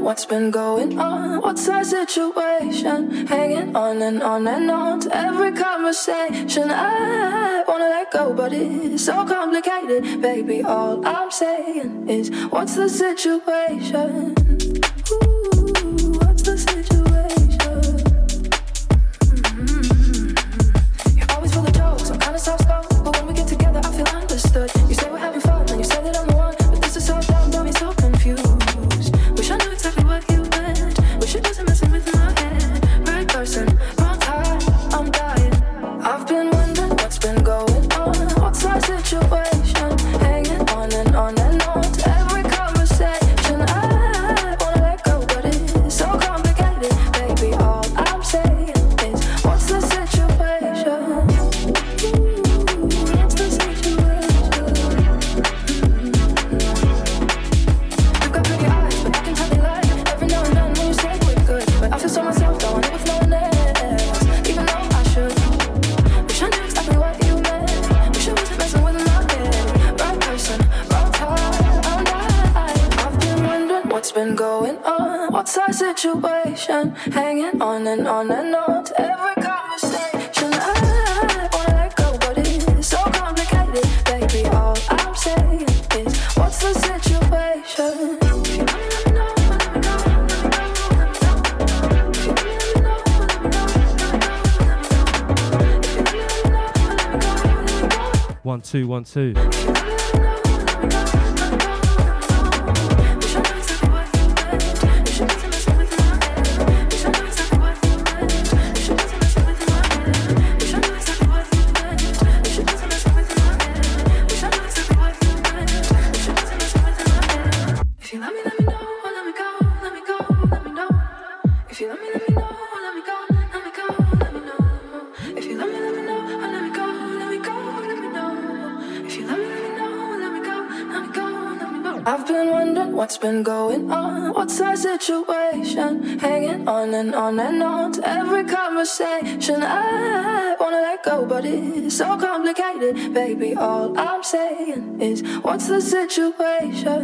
what's been going on? What's our situation? Hanging on and on and on to every conversation. I wanna let go, but it's so complicated. Baby, all I'm saying is, what's the situation? too. so complicated, baby. All I'm saying is, what's the situation?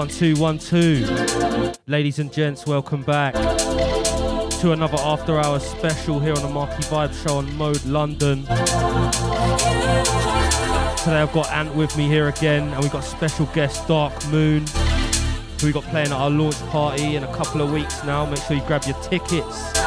One, two, one, two. Ladies and gents, welcome back to another after hours special here on the Marquee Vibe Show on Mode London. Today I've got Ant with me here again, and we've got special guest Dark Moon, who we got playing at our launch party in a couple of weeks now. Make sure you grab your tickets.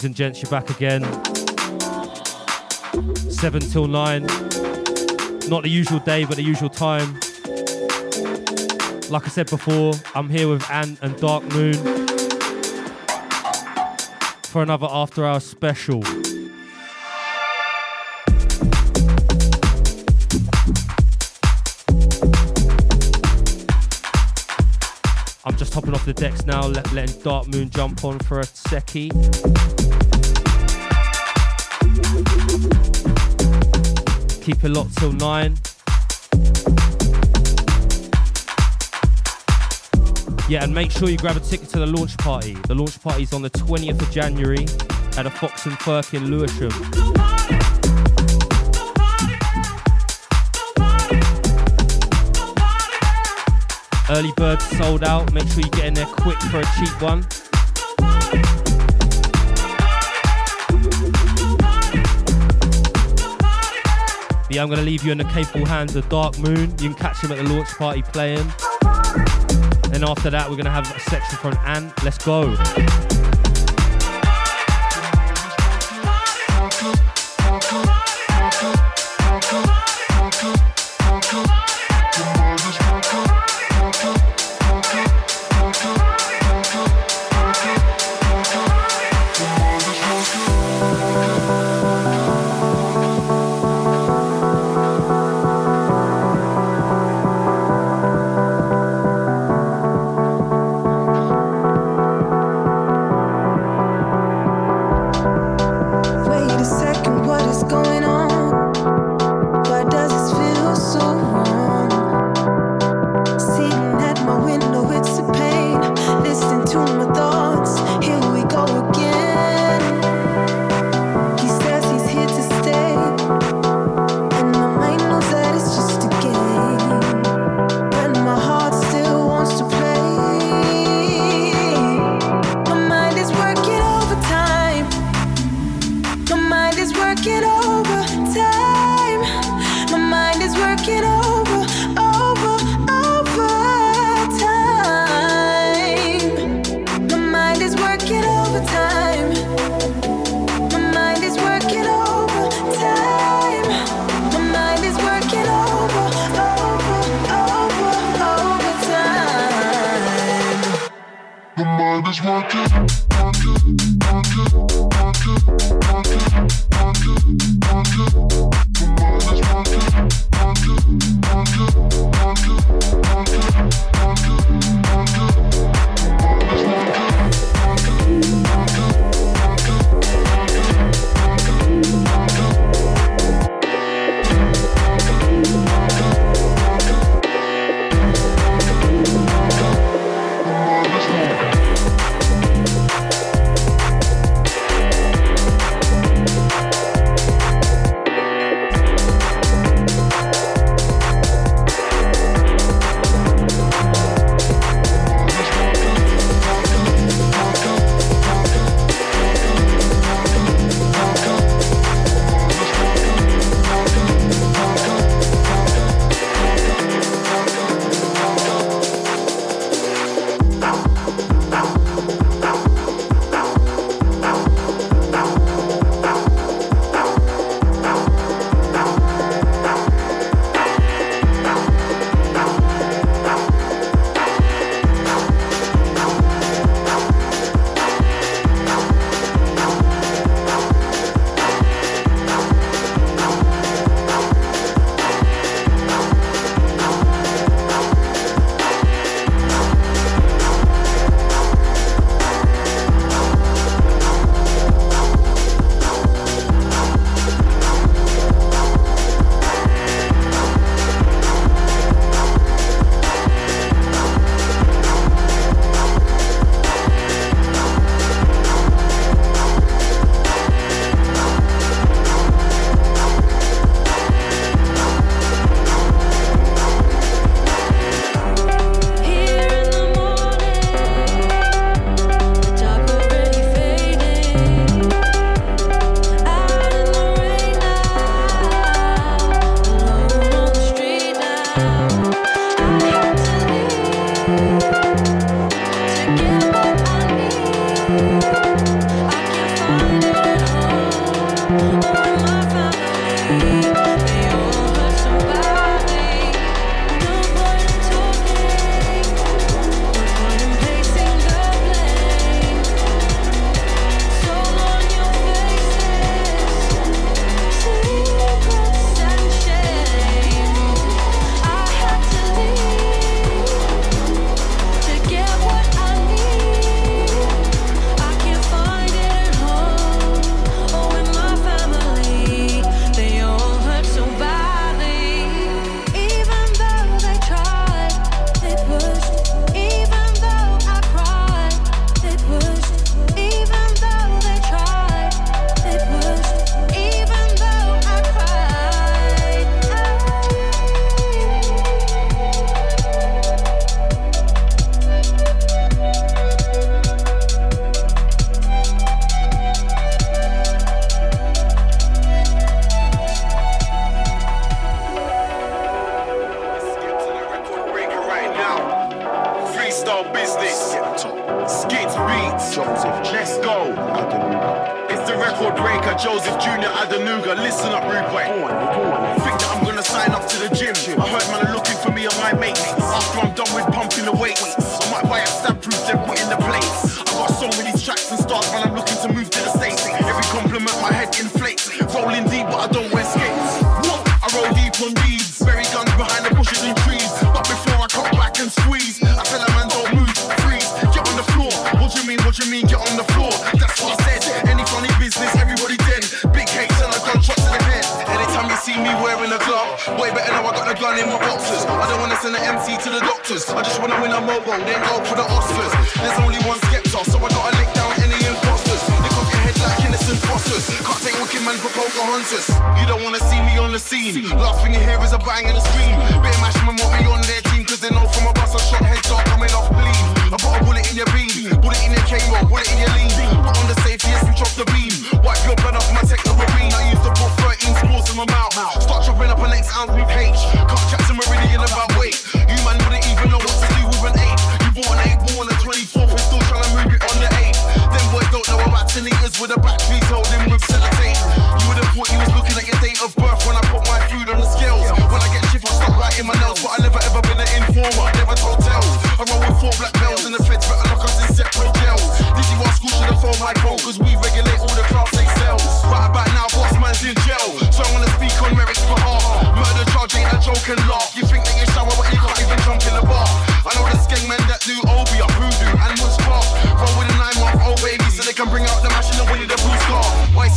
Ladies and gents, you're back again. 7 till 9. Not the usual day, but the usual time. Like I said before, I'm here with Ant and Dark Moon for another after hours special. I'm just hopping off the decks now, let, letting Dark Moon jump on for a secchi. Keep it locked till nine. Yeah, and make sure you grab a ticket to the launch party. The launch party is on the 20th of January at a Fox and Firkin in Lewisham. Early birds sold out. Make sure you get in there quick for a cheap one. But yeah, I'm going to leave you in the capable hands of Dark Moon. You can catch him at the launch party playing. Then after that, we're going to have a section from Ant. Let's go.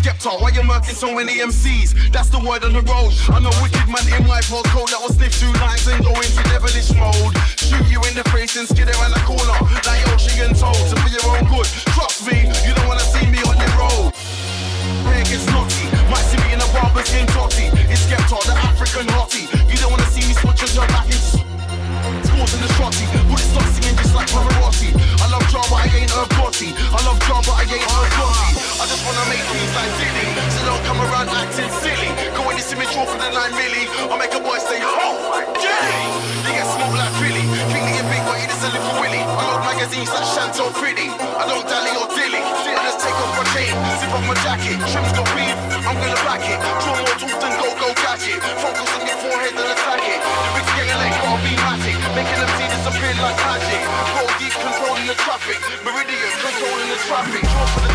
Skepta, why you murking so many MCs? That's the word on the road. I'm a wicked man in my postcode that will sniff through lines and go into devilish mode. Shoot you in the face and skid around the corner like ocean told to for your own good. Trust me, you don't wanna see me on the road. Rare gets naughty, might see me in a barber's game, Totty. It's Skepta, the African hottie. You don't wanna see me switch your back into swords the shotty. Would it start singing just like Pavarotti? I love drama, I ain't her party. I love drama, I ain't her party. I just wanna make things like Diddy. So don't come around acting silly. Go in this image for the 9 milli. I'll make a boy say, oh, yeah. You get smoked like Philly. Think they big, but it is a little willy. I love magazines like Chantel Pretty. I don't dally or dilly. I just take off my chain, zip off my jacket. Trim's got beef, I'm gonna back it. Draw more tools than go-go catch it. Focus on your forehead and attack. Feel like logic. Roll deep, controlling the traffic. Meridian controlling the traffic. Draw for the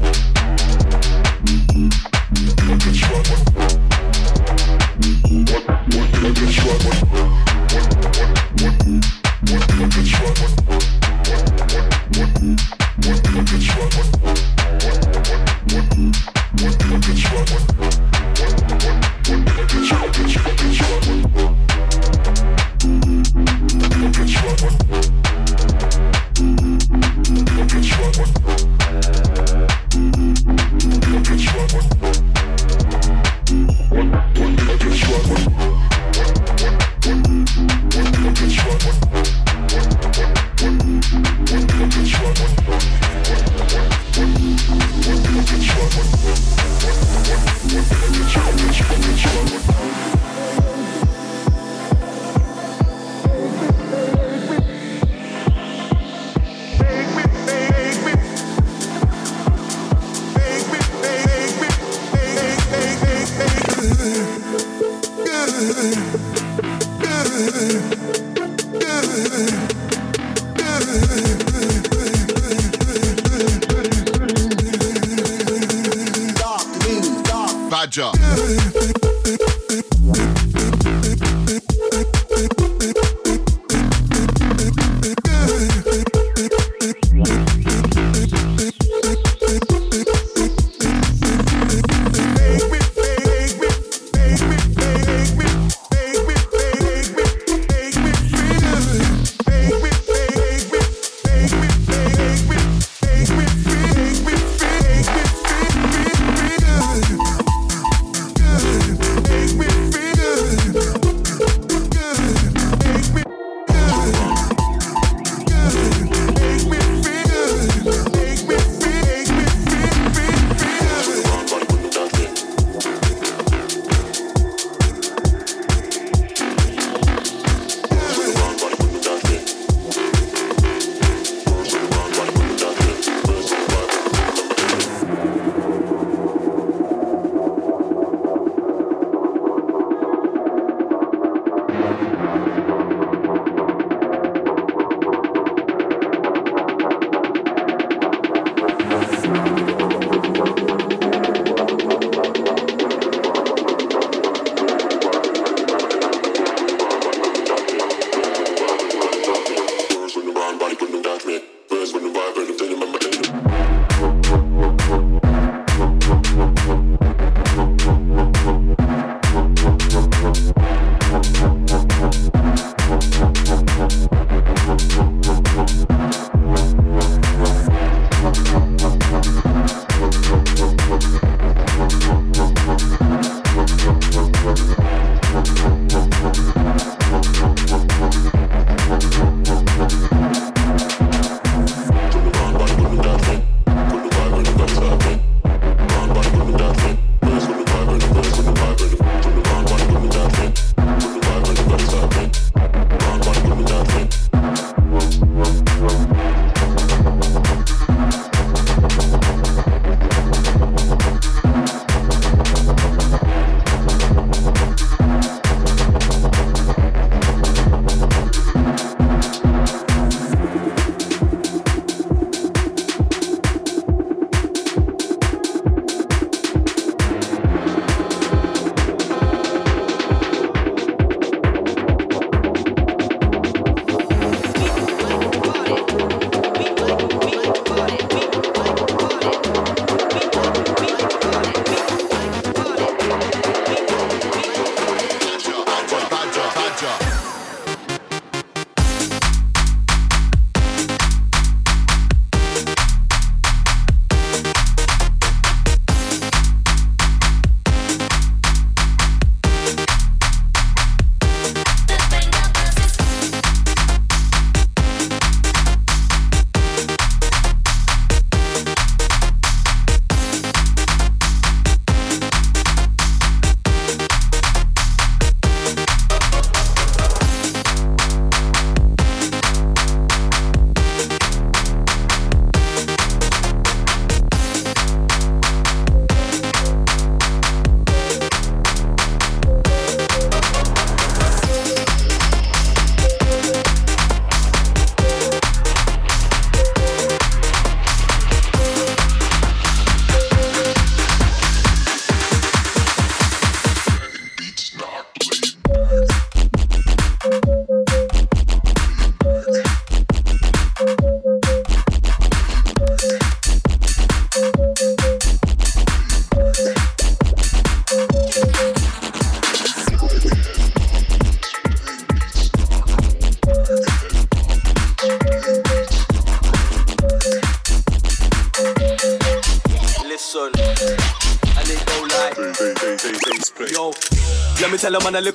good.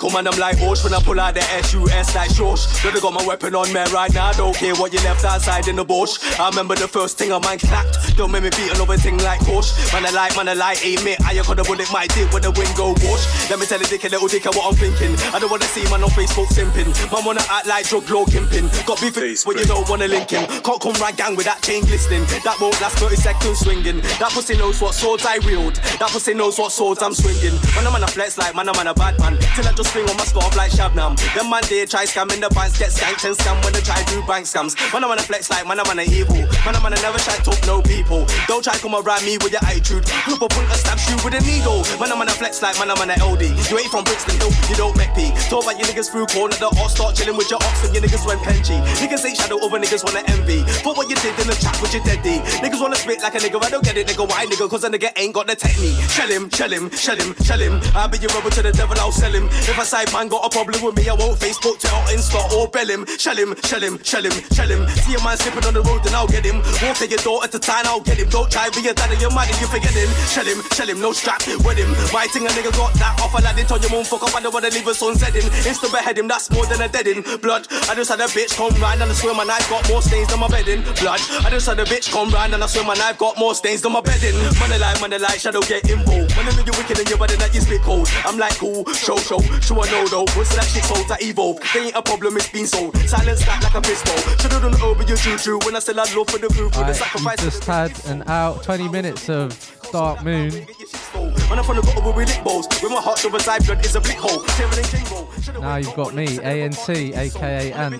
Tell a man a little man I'm like Osh when I pull out the SUS like Shosh. Really got my weapon on me right now. Don't care what you left outside in the bush. I remember the first thing I mind clapped. Don't make me beat another thing like Osh. Man I like, man I like, ain't me. I got a bullet my dick when the wind go wash. Let me tell a dick a little dick what I'm thinking. I don't wanna see man on Facebook simping. Man wanna act like drug law kimping. Got beef when you don't wanna link him. Can't come right gang with that chain glistening. That won't last 30 seconds swinging. That pussy knows what swords I wield. That pussy knows what swords I'm swinging. Man, I'm on a flex like man, I'm on a bad man. Till I just swing on my scarf like Shabnam. Them man they try scamming the banks, get skanked and scam when they try do bank scams. Man, I'm on a flex like man, I'm on a evil. Man, I'm on a never try talk no people. Don't try come around me with your attitude. Group up punch stab you with a needle. Man, I'm on a flex like man, I'm on a LD. You ain't from Brixton Hill, you don't make P. Talk about your niggas through corner the or start chilling with your ox and your niggas went penchy. Niggas ain't shadow over niggas wanna envy. But what you did in the chat with your deadie. Niggas wanna spit like a nigga, I don't get it, nigga. Why nigga? Cause a nigga ain't got the technique. Shell him, shell him, shell him, shell him. I'll be your rubber to the devil, I'll sell him. If a side man got a problem with me, I won't Facebook, Twitter, Insta, or bell him. Shell him, shell him, shell him, shell him. See a man slipping on the road, then I'll get him. Walk at your door at the I'll get him. Don't try be your daddy, your money, you forgetting. Shell him, shell him, no strap, with him. My thing, a nigga got that off, and I didn't tell your mom, fuck up, I don't wanna leave a son. It's to behead him, that's more than a dead in. Blood, I just had a bitch come round, and I swear my knife got more stains than my bedding. Blood, I just had a bitch come round, and I swear my knife got more stains than my bedding. Man, I like, man, like, shadow get involved. When I know you're wicked and you're better than you spit cold. I'm like, cool, show, show, show I know though. What's that shit sold to evolve? They ain't a problem, it's been sold. Silence that like a pistol. Should've done over your juju when I said I'd love for the food, for the sacrifice. just had an out 20 minutes of Dark Moon. When I'm from the with relic bowls, with my heart over side blood is a blick hole. Tearing and jingle. Now you've got me, ANC, aka Ant.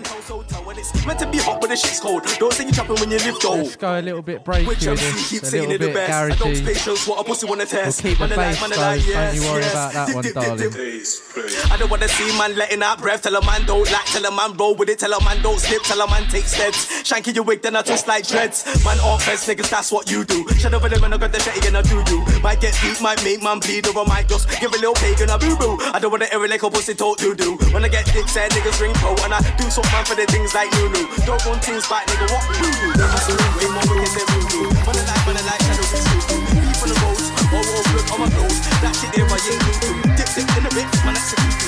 Meant to be hot, but the shit's cold. Don't say you trapping when you live though. Let's go a little bit breaky Which with this, a saying little it the bit best. I don't garagey. patience, what a pussy wanna test. We'll keep the bass though, don't you worry about that one, darling. I don't wanna see man letting out breath. Tell a man don't like, tell a man roll with it. Tell a man don't slip, tell a man take steps. Shanky your wig, then I twist like dreads. Man, all fence niggas, that's what you do. Shut up with them and I got the shitty and I do you. Might get deep, might make man bleed, or I might just give a little pagan a boo boo. I don't wanna air it like a pussy talk do do. When I get dick, said niggas ring pro, and I do something for the things like new new. Don't run things back, nigga, what do you do? Way more wicked than voodoo. When I like, when I like, shadow is voodoo. Deep on the roads, all blood on my clothes. That shit there, I ain't new to. Dip, dip in the bit, man, that's a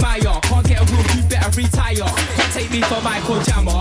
Meyer. Can't get a room, you better retire. Can't take me for Michael Jammer.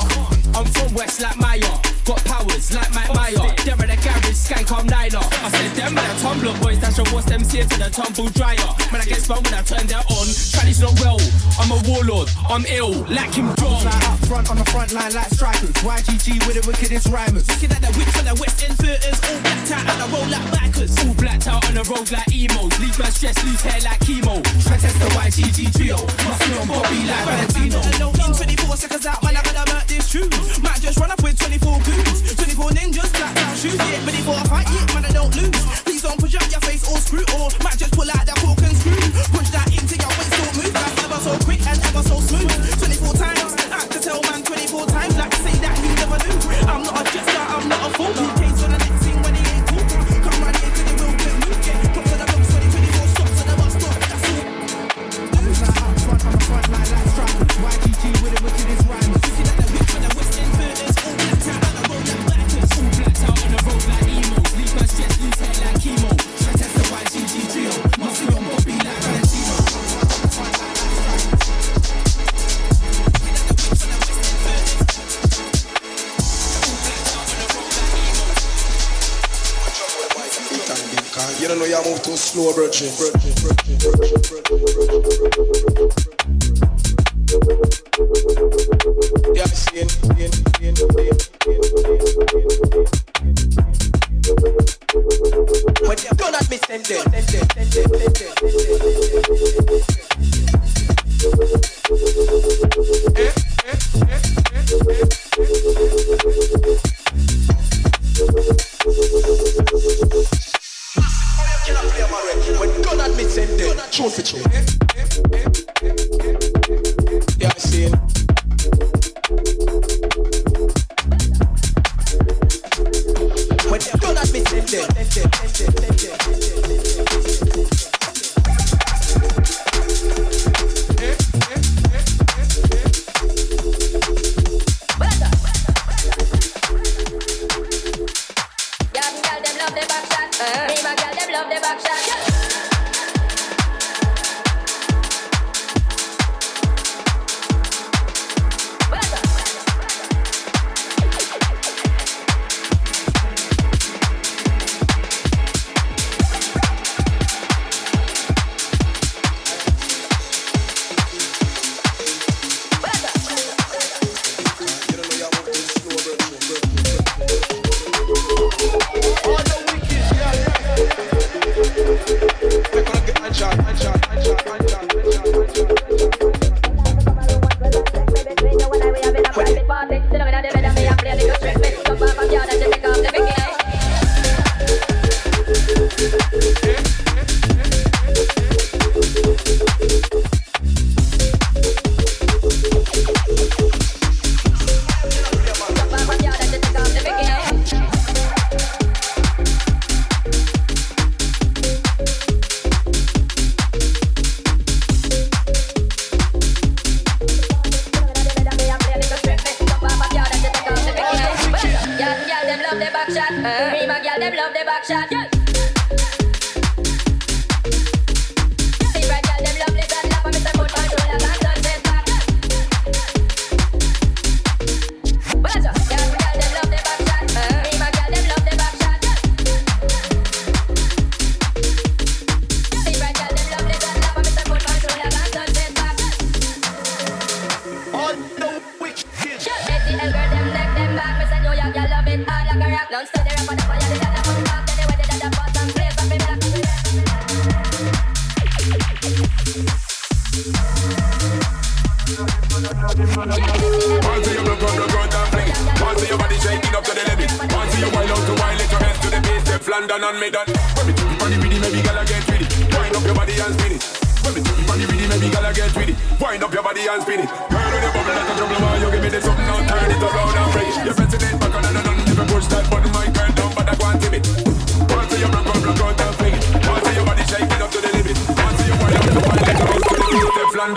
I'm from West like Meyer. Got powers like Mike Meyer. They're in the garage, skank, I'm niner. I said, them man, tumbler boys, that's your what's them here to the tumble dryer. Man, I get spun when I turn that on. Tranny's not well, I'm a warlord, I'm ill, like him, drunk front on the front line like strikers. YGG with the wickedest rhymers. Looking at the witch on the West End theaters, all blacked out and I roll like bikers. All blacked out on the road like emos. Leave my stress, lose hair like chemo. Try test the YGG trio. Must be on Bobby like Valentino. In 24 seconds out, man, I gotta murk this tune. Might just run up with 24 goons. 24 ninjas, blacked out shoes. Yeah, ready for a fight, yeah, man, I don't lose. Please don't push up your face or screw or might just pull out that cork and screw. Punch that into your waist, don't move. That's ever so quick and ever so smooth. 24 times. I'm not a jester, I'm not a fool. slow bridging. Yeah, I see it.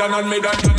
done and me done.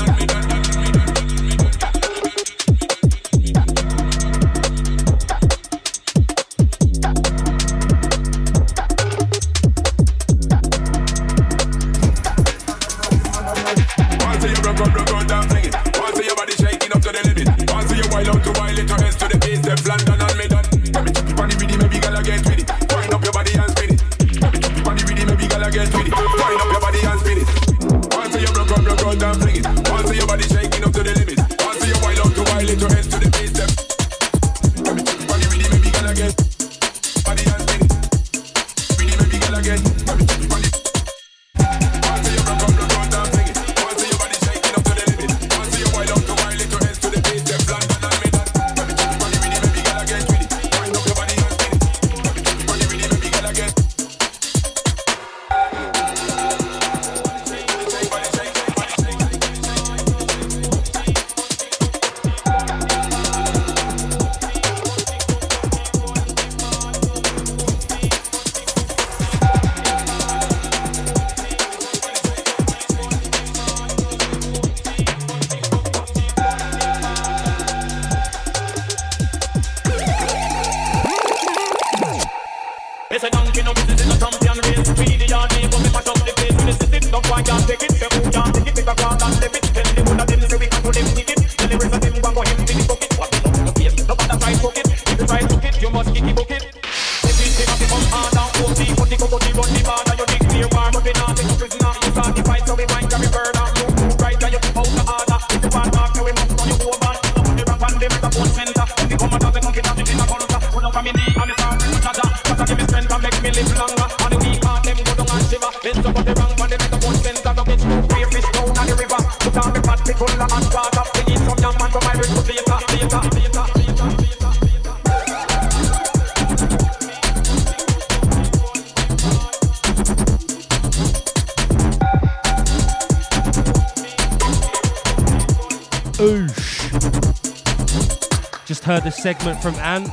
From Ant.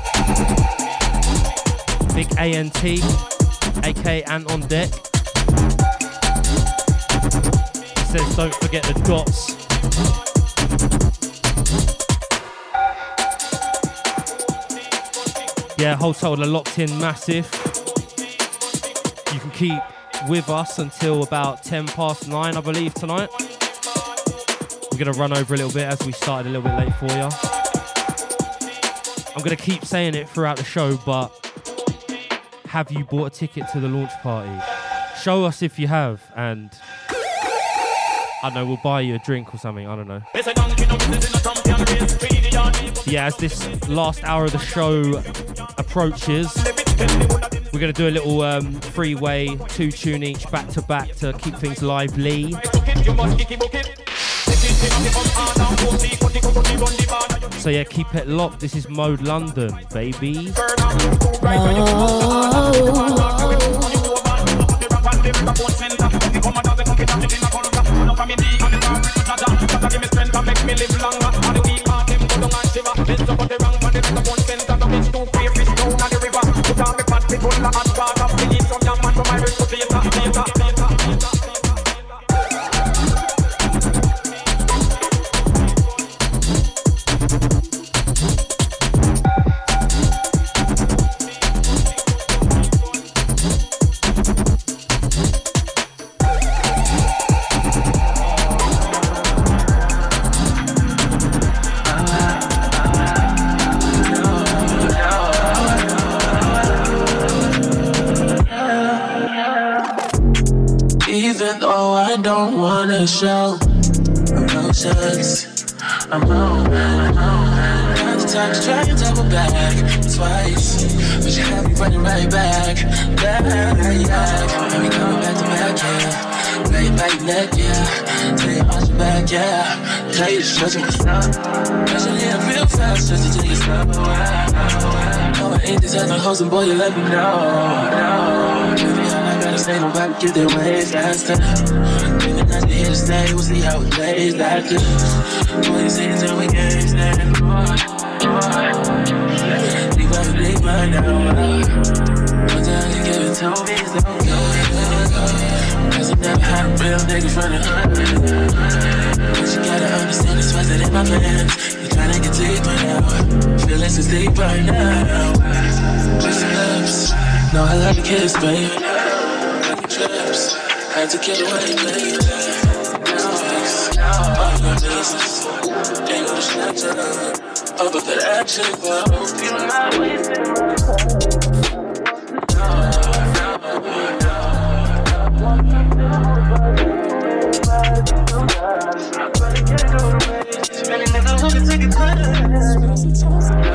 Big ANT, aka Ant on deck. He says, don't forget the dots. Yeah, are locked in massive. You can keep with us until about 10 past 9, I believe, tonight. We're going to run over a little bit as we started a little bit late for you. I'm going to keep saying it throughout the show, but have you bought a ticket to the launch party? Show us if you have, and I don't know, we'll buy you a drink or something. I don't know. Yeah, as this last hour of the show approaches, we're going to do a little um, freeway, two tune each, back to back to keep things lively. So yeah, keep it locked. This is Mode London, baby. Even just until you stop a while. No, I ain't these other hoes, and boy, you let me know, no. Baby, all I gotta say, nobody get their ways faster. Thinking that you're here to stay, we'll see how it plays like this. Boy, you it's how we games now. Leave out the leave right now. One time you give it to me, so go, go. Cause I've never had a real nigga from the hood. But you gotta understand it's twice that in my plans trying to get deep right now. Feelings is deep right now. Just lips. No, I love to kiss, baby. Like trips. Had to get away, baby. Now it's all your business. Ain't no Snapchat. Up at the action, but I hope you my way. Spend some time.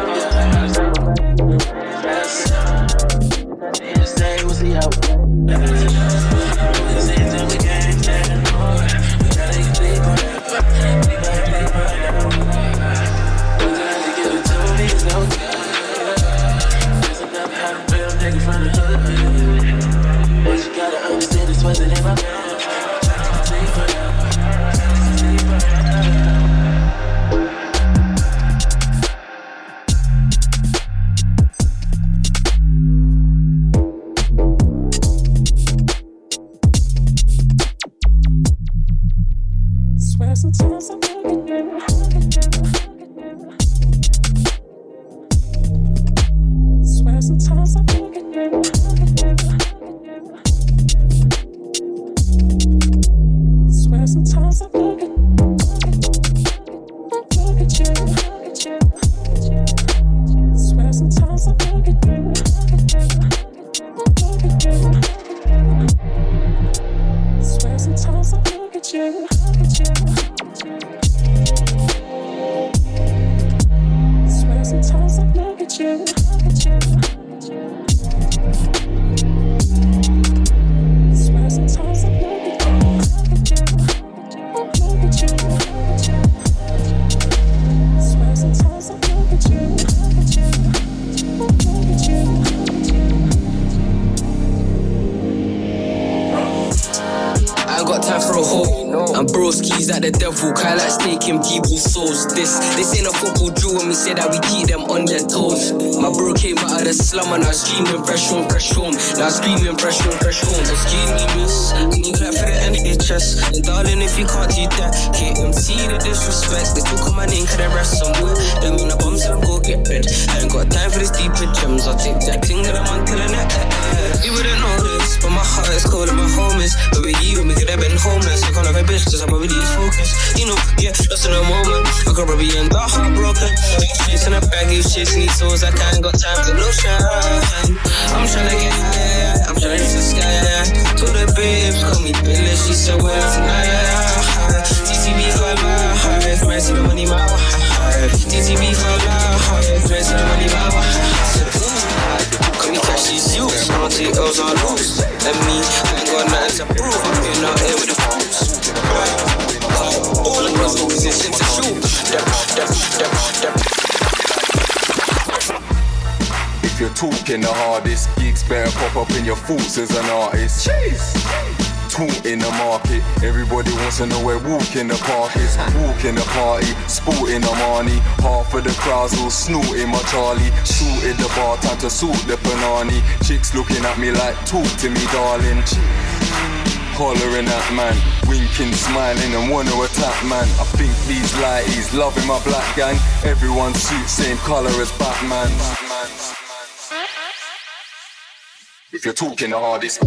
talk to me, darling. Hollering at man, winking, smiling, and wanna attack man. I think these lighties loving my black gang. Everyone suit same color as Batman's. If you're talking the hardest.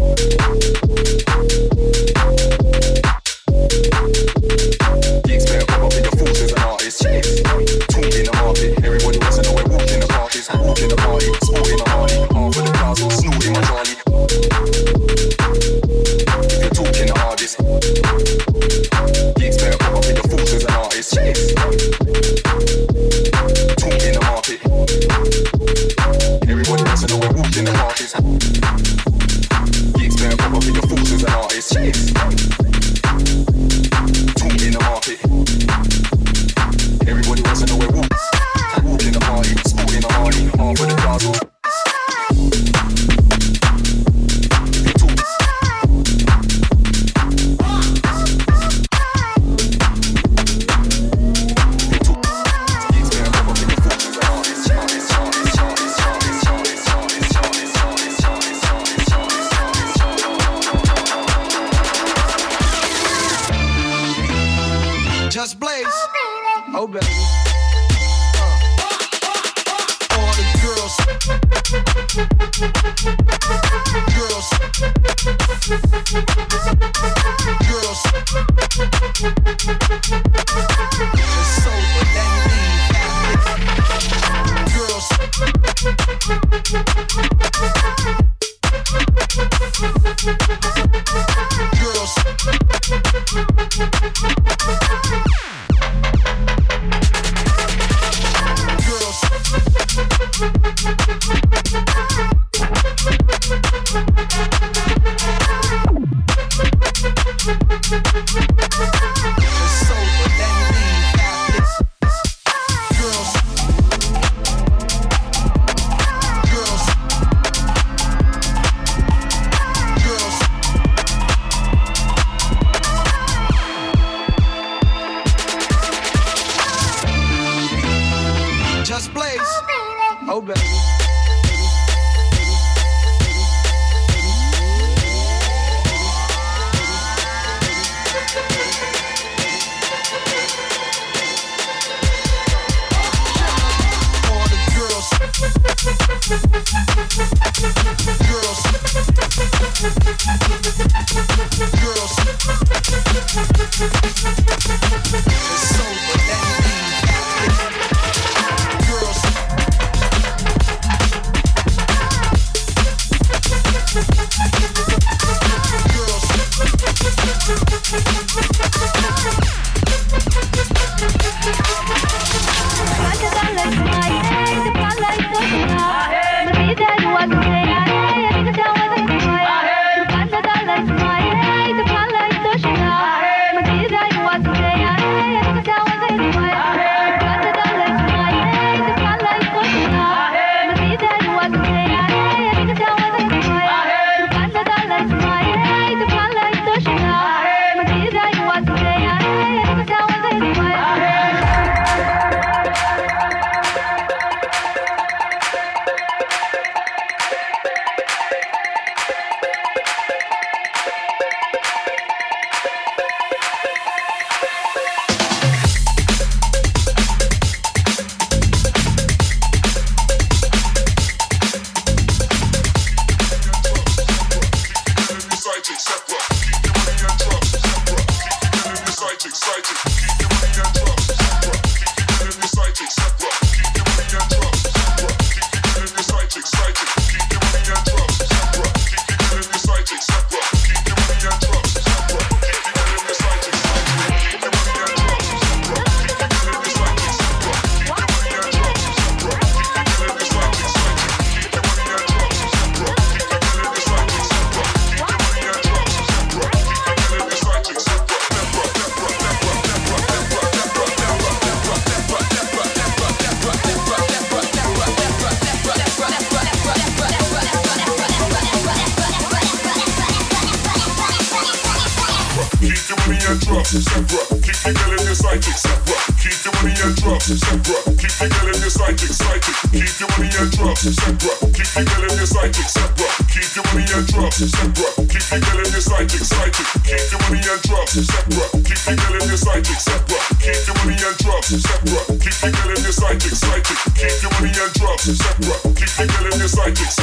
Keep you in this like it's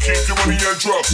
Keep your money on drugs.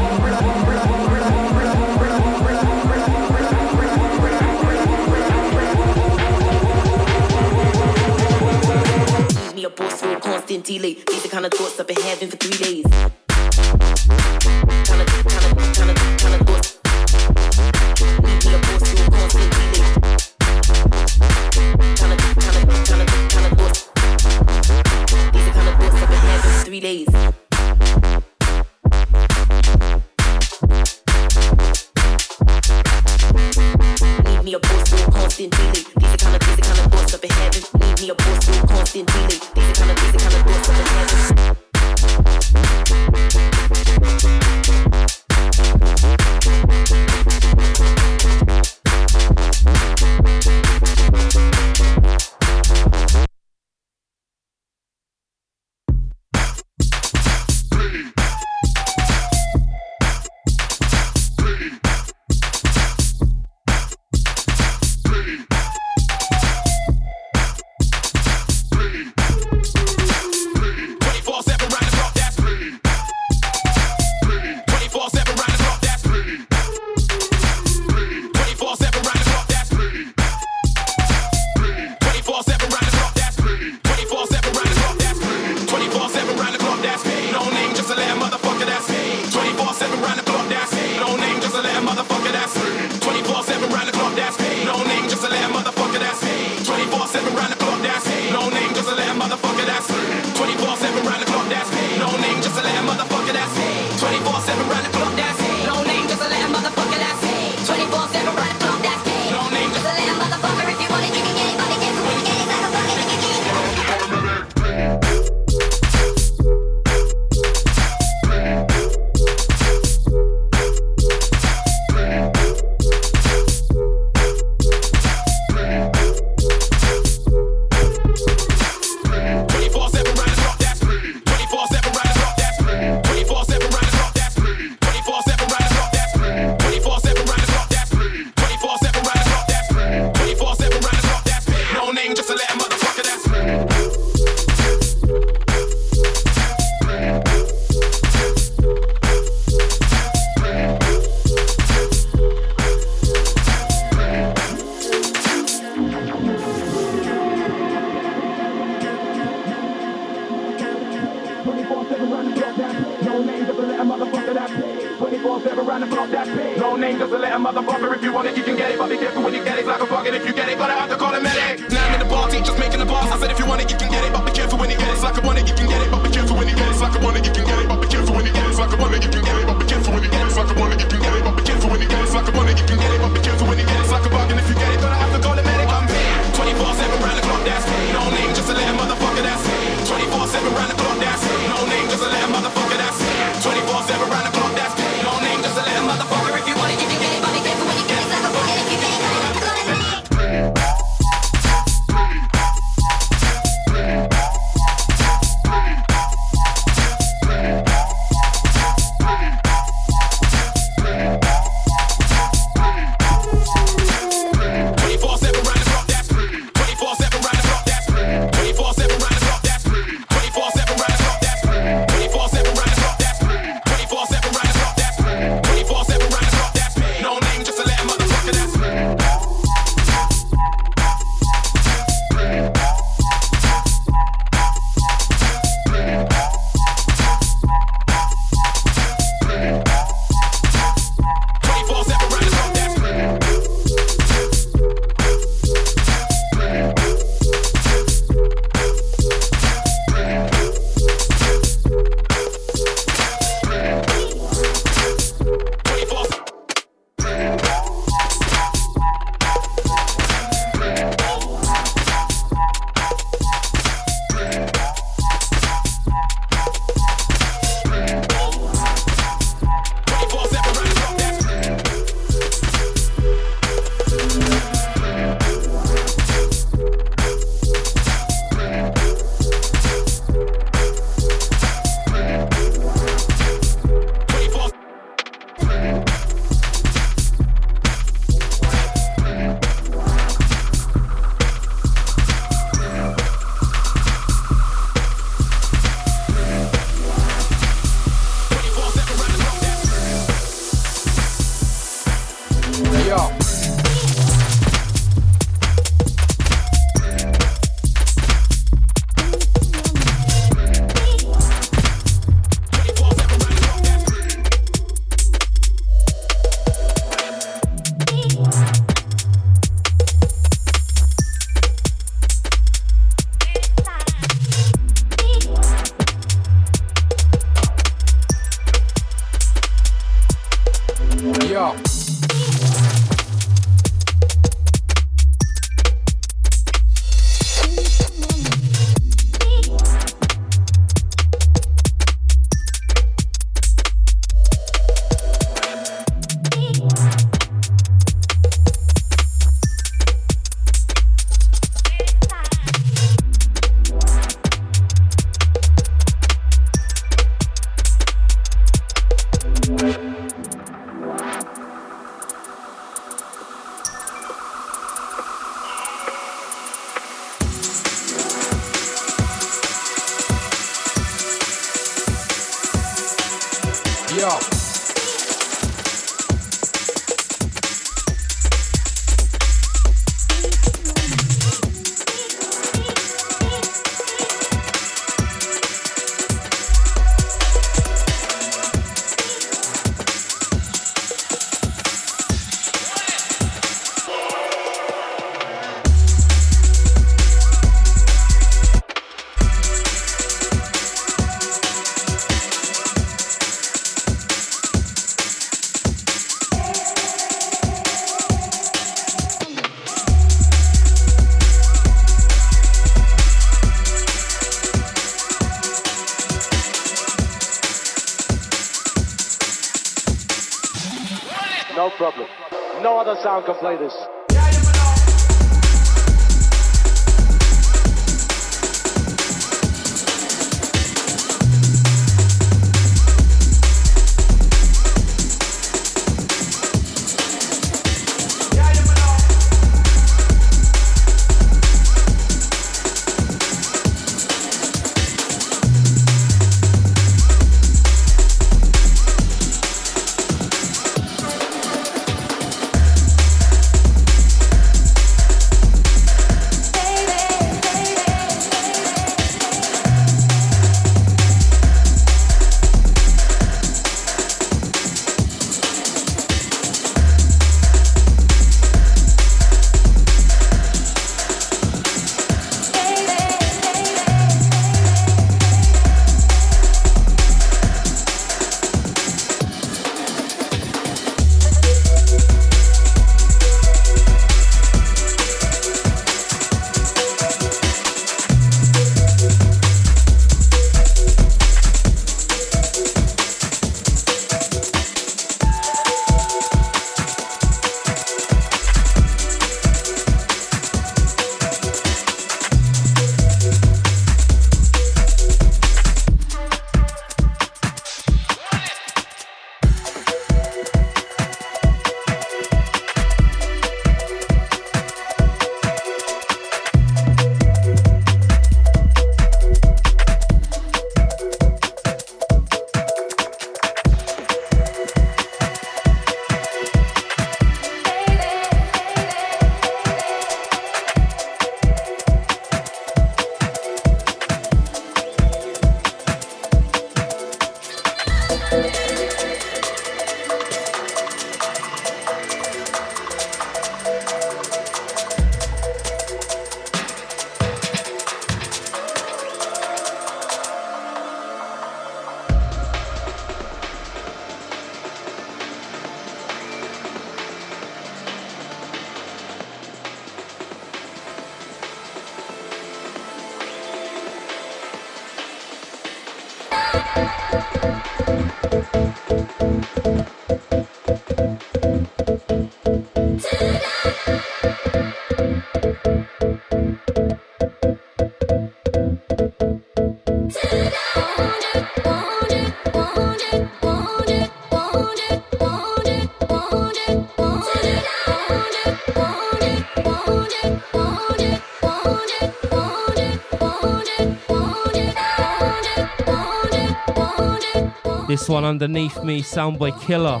One underneath me, Soundboy Killer.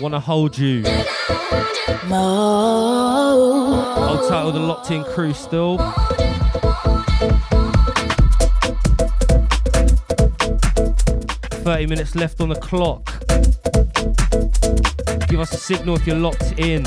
Wanna hold you. I'll title the locked in crew still. Thirty minutes left on the clock. Give us a signal if you're locked in.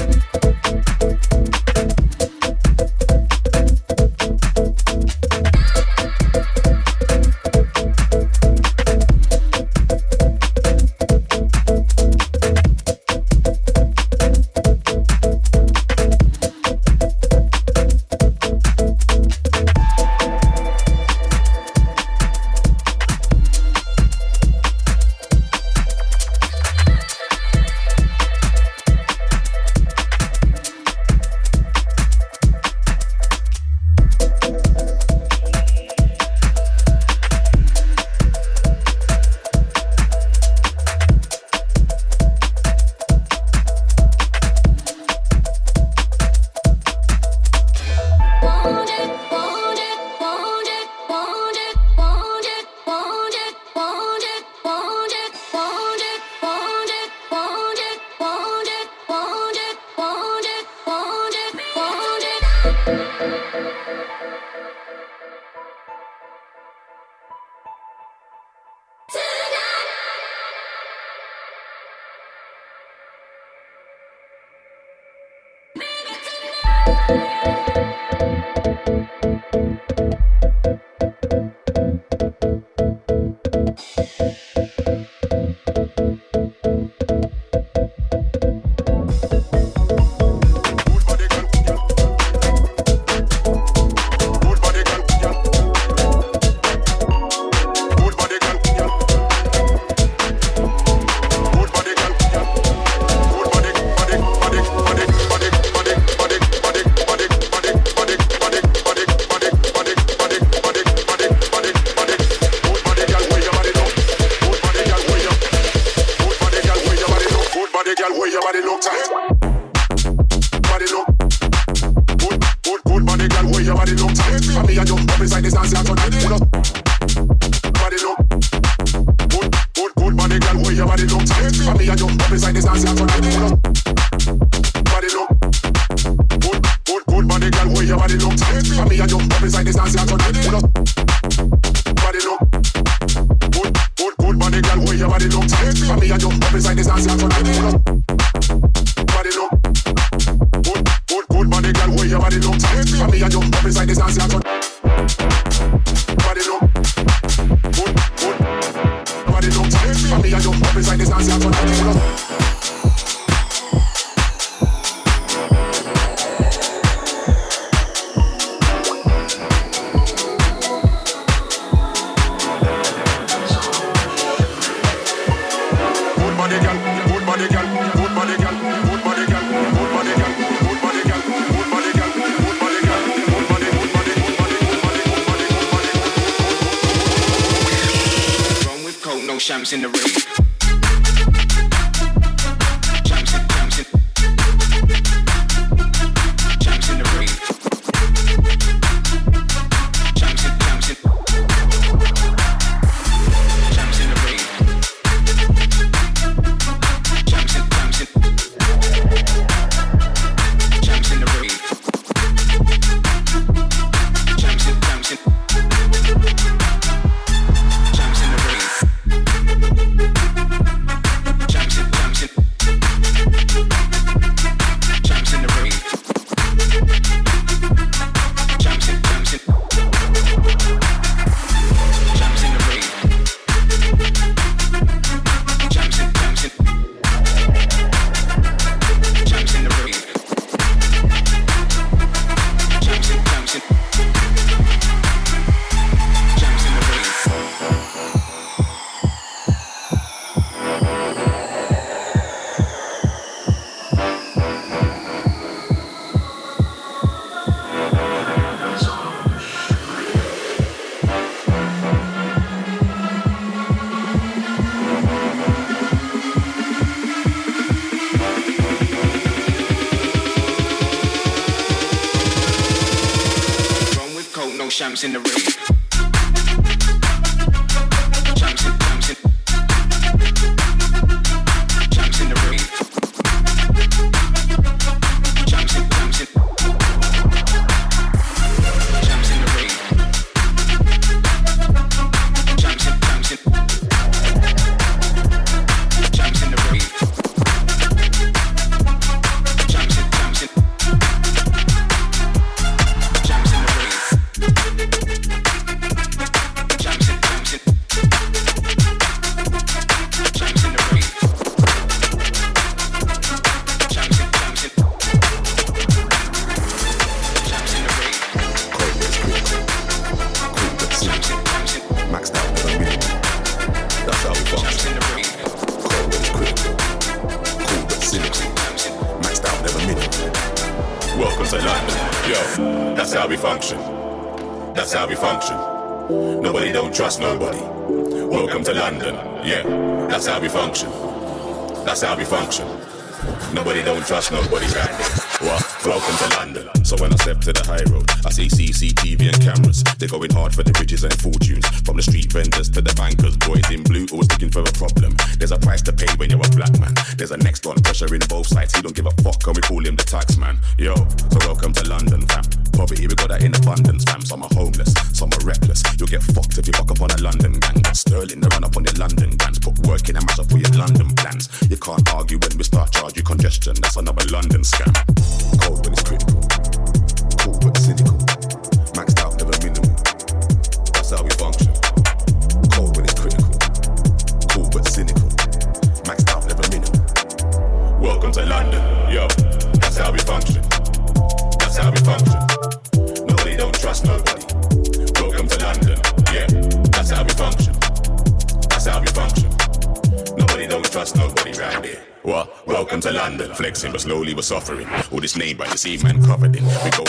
This name brand, you see man covered in. We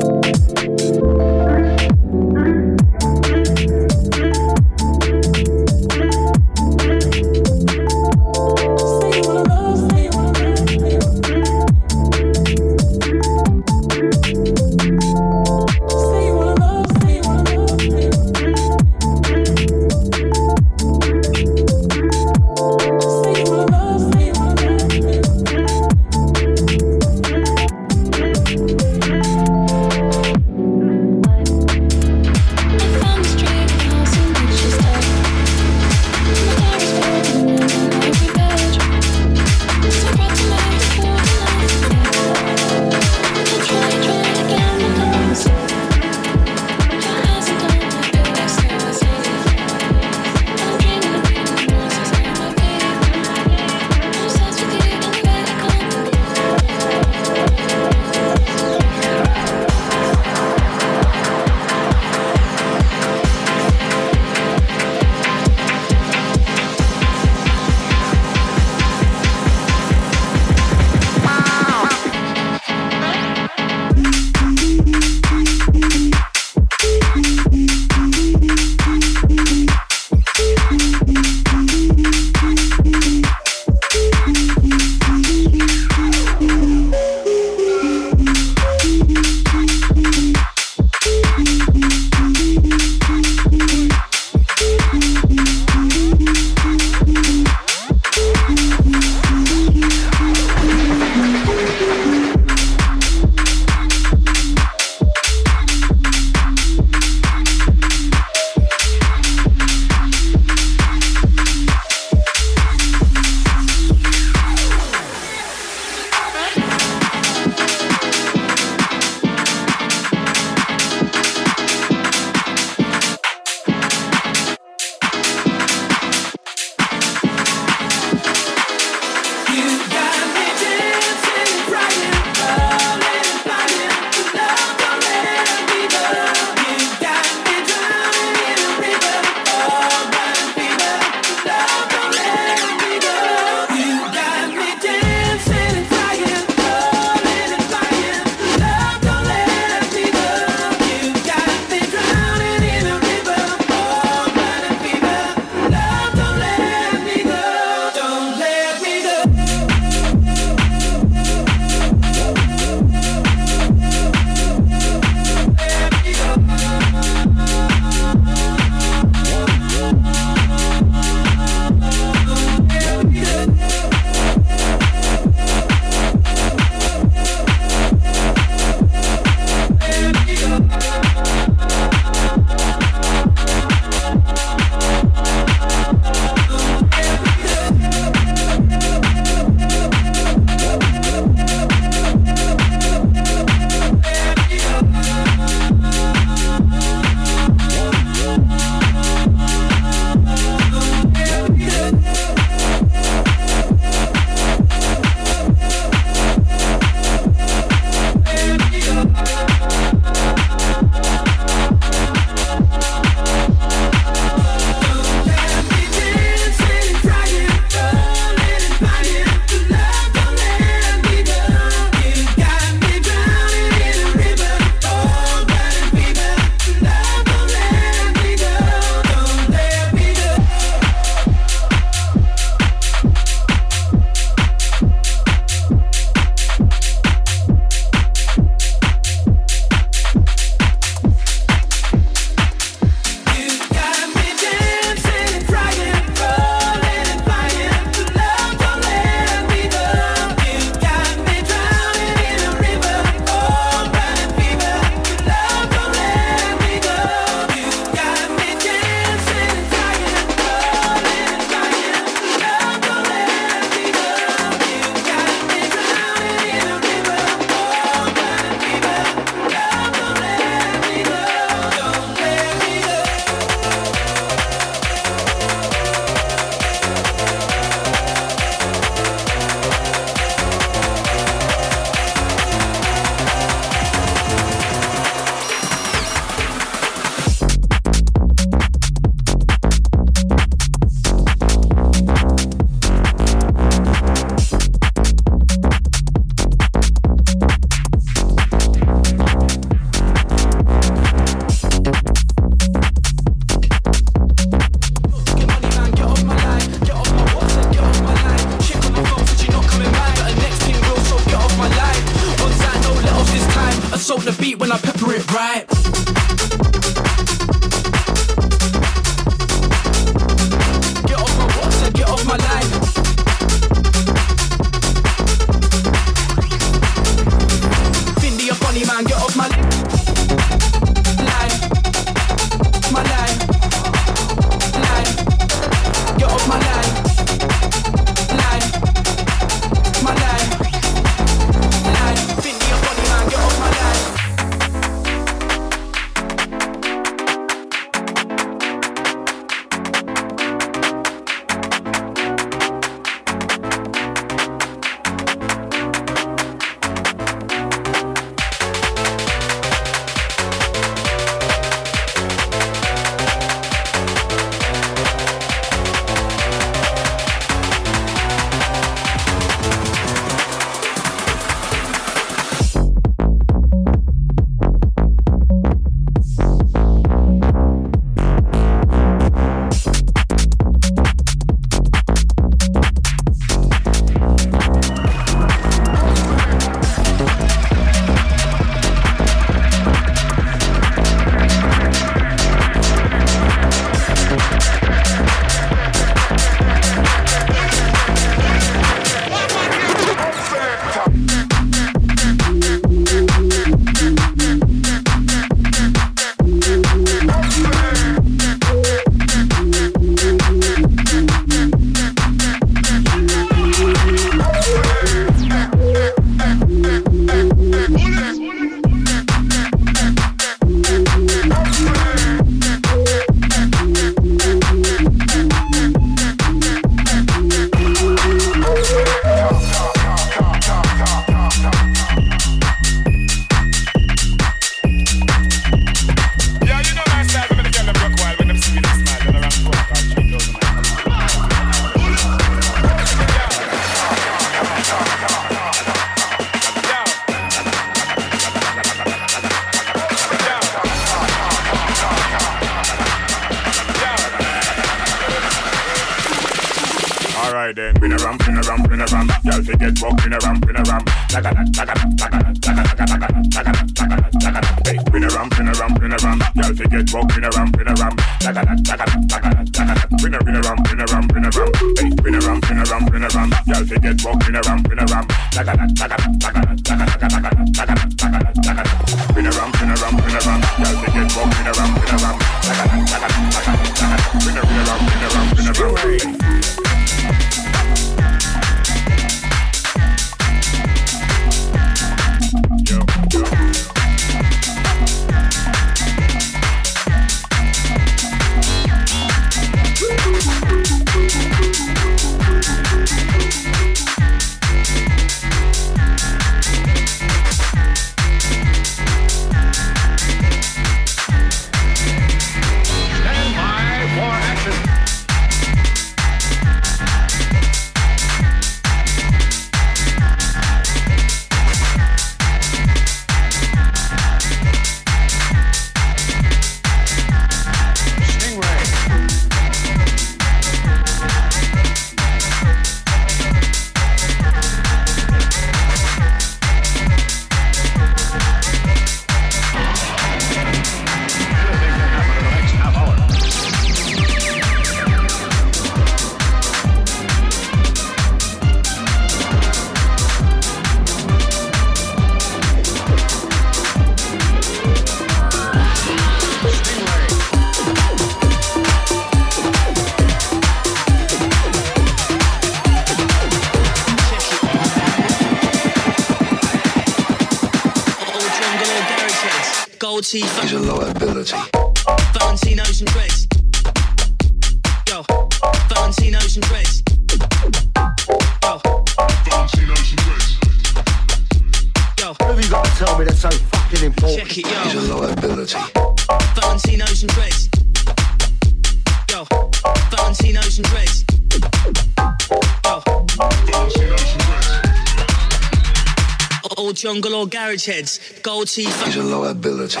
heads. Gold teeth. He's a liability.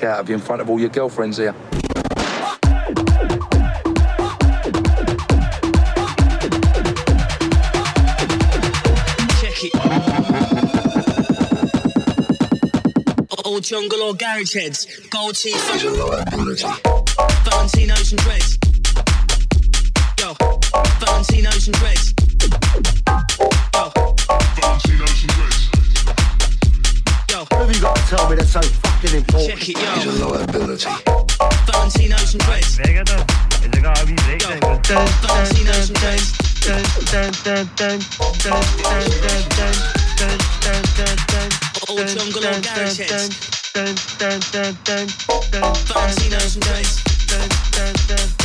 dick out of you in front of all your girlfriends here. Check it. Old jungle or garage heads, gold teeth, Valentino's and dreads. Yo, Valentino's and dreads. Check it, yo. is a liability. Valentinos and dreads. Valentinos and dreads. Old jungle on. Valentinos and dreads.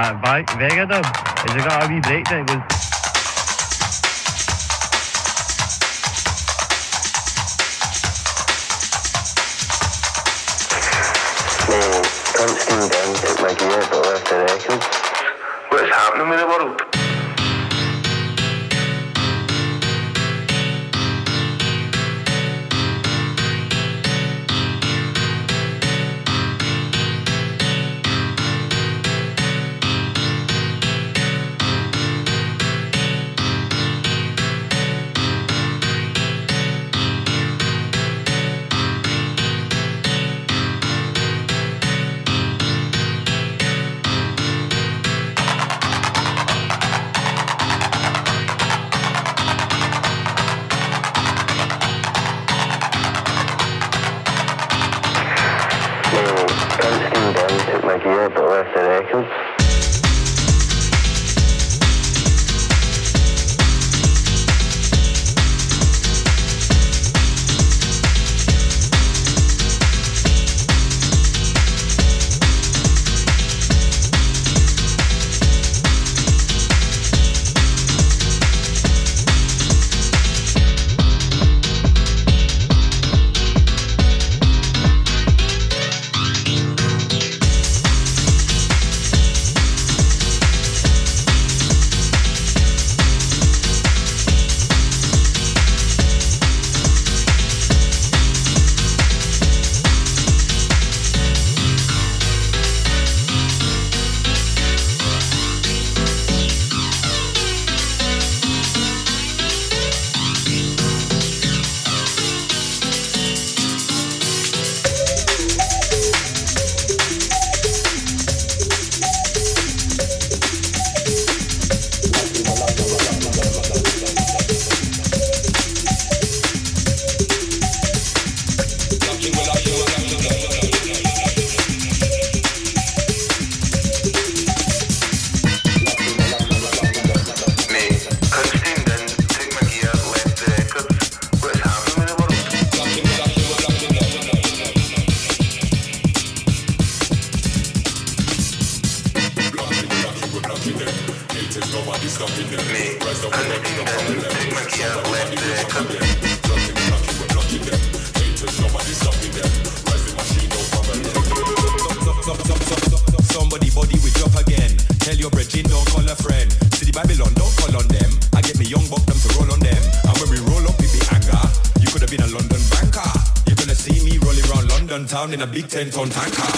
Uh, Vega dub. Has it got a wee breakdown? It goes. Constant dance at my gearbox. Produzent von Tanka.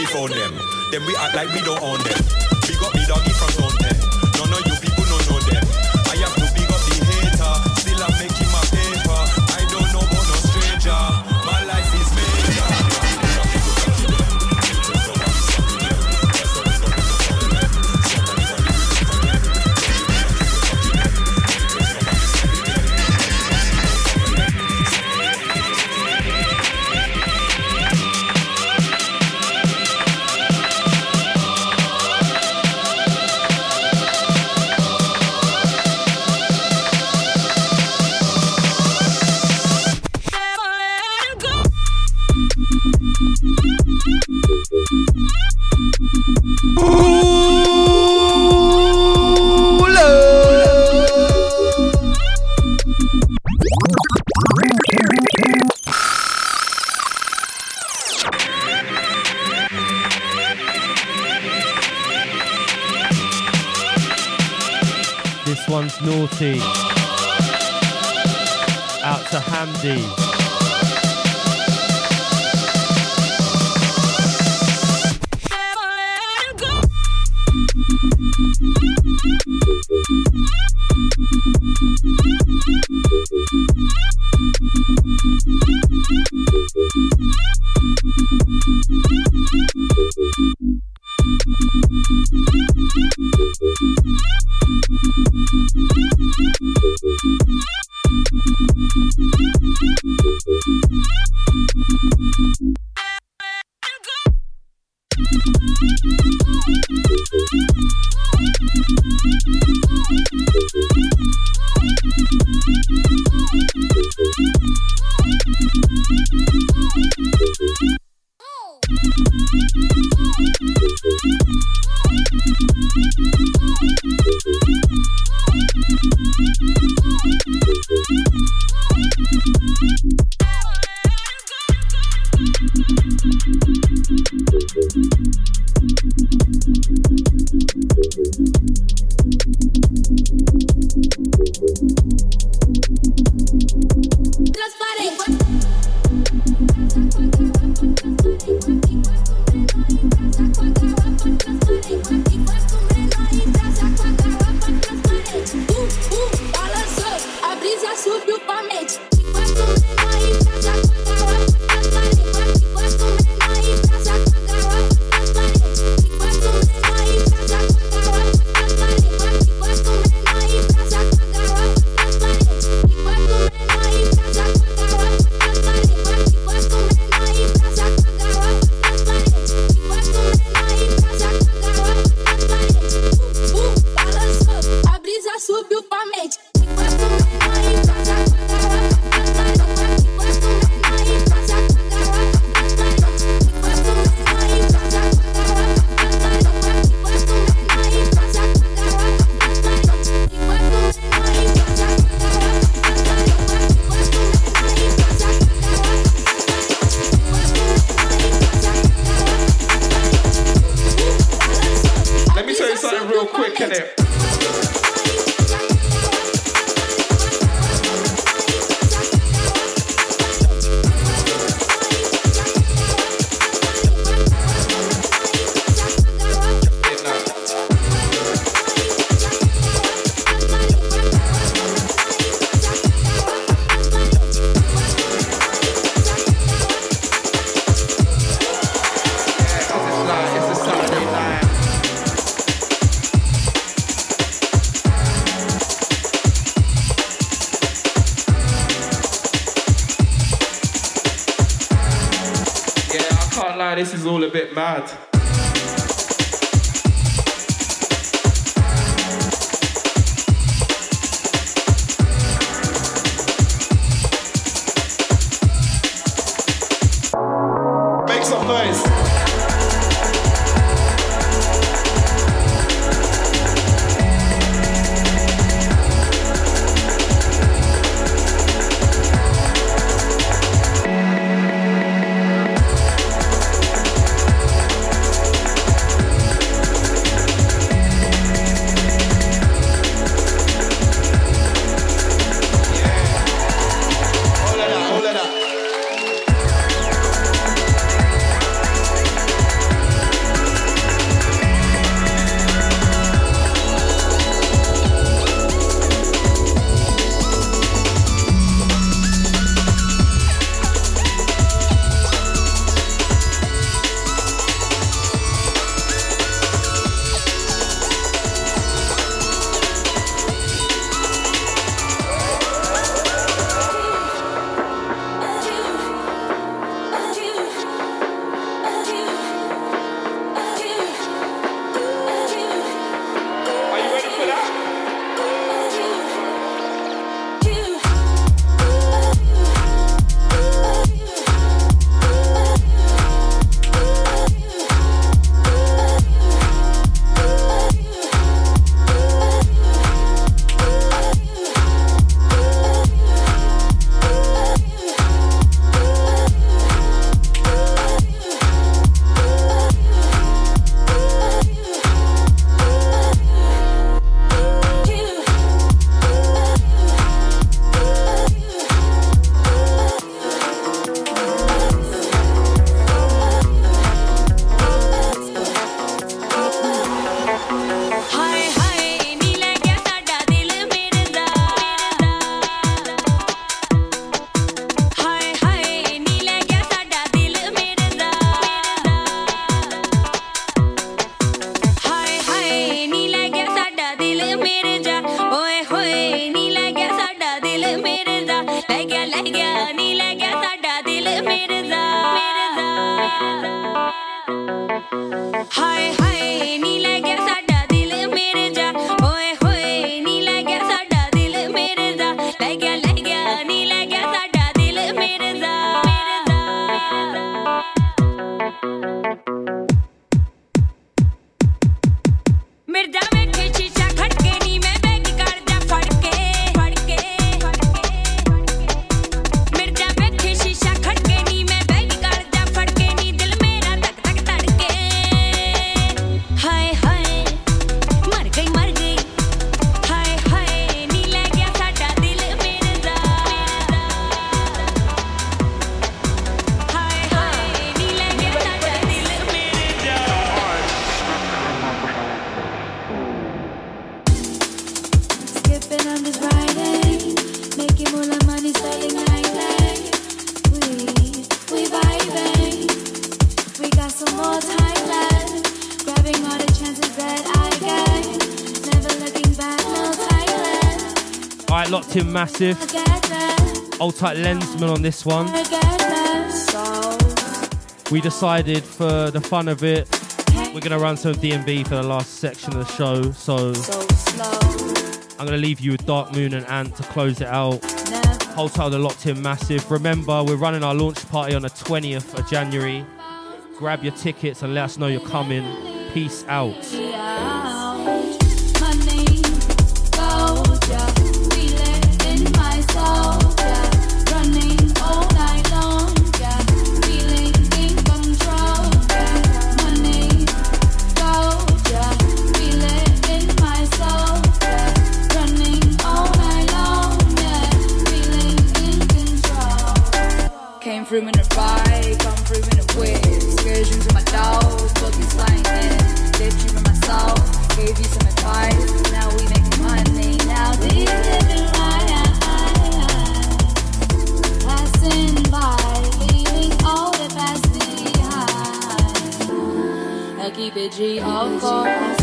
telephone them. Then we act like we don't own them. We got me doggy from zone massive. Old tight Lenzman on this one. We decided for the fun of it, we're gonna run some DnB for the last section of the show. So I'm gonna leave you with Dark Moon and Ant to close it out. Hotel the locked in massive. Remember, we're running our launch party on the 20th of January. Grab your tickets and let us know you're coming. Peace out. Did of course.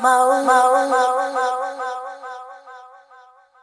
my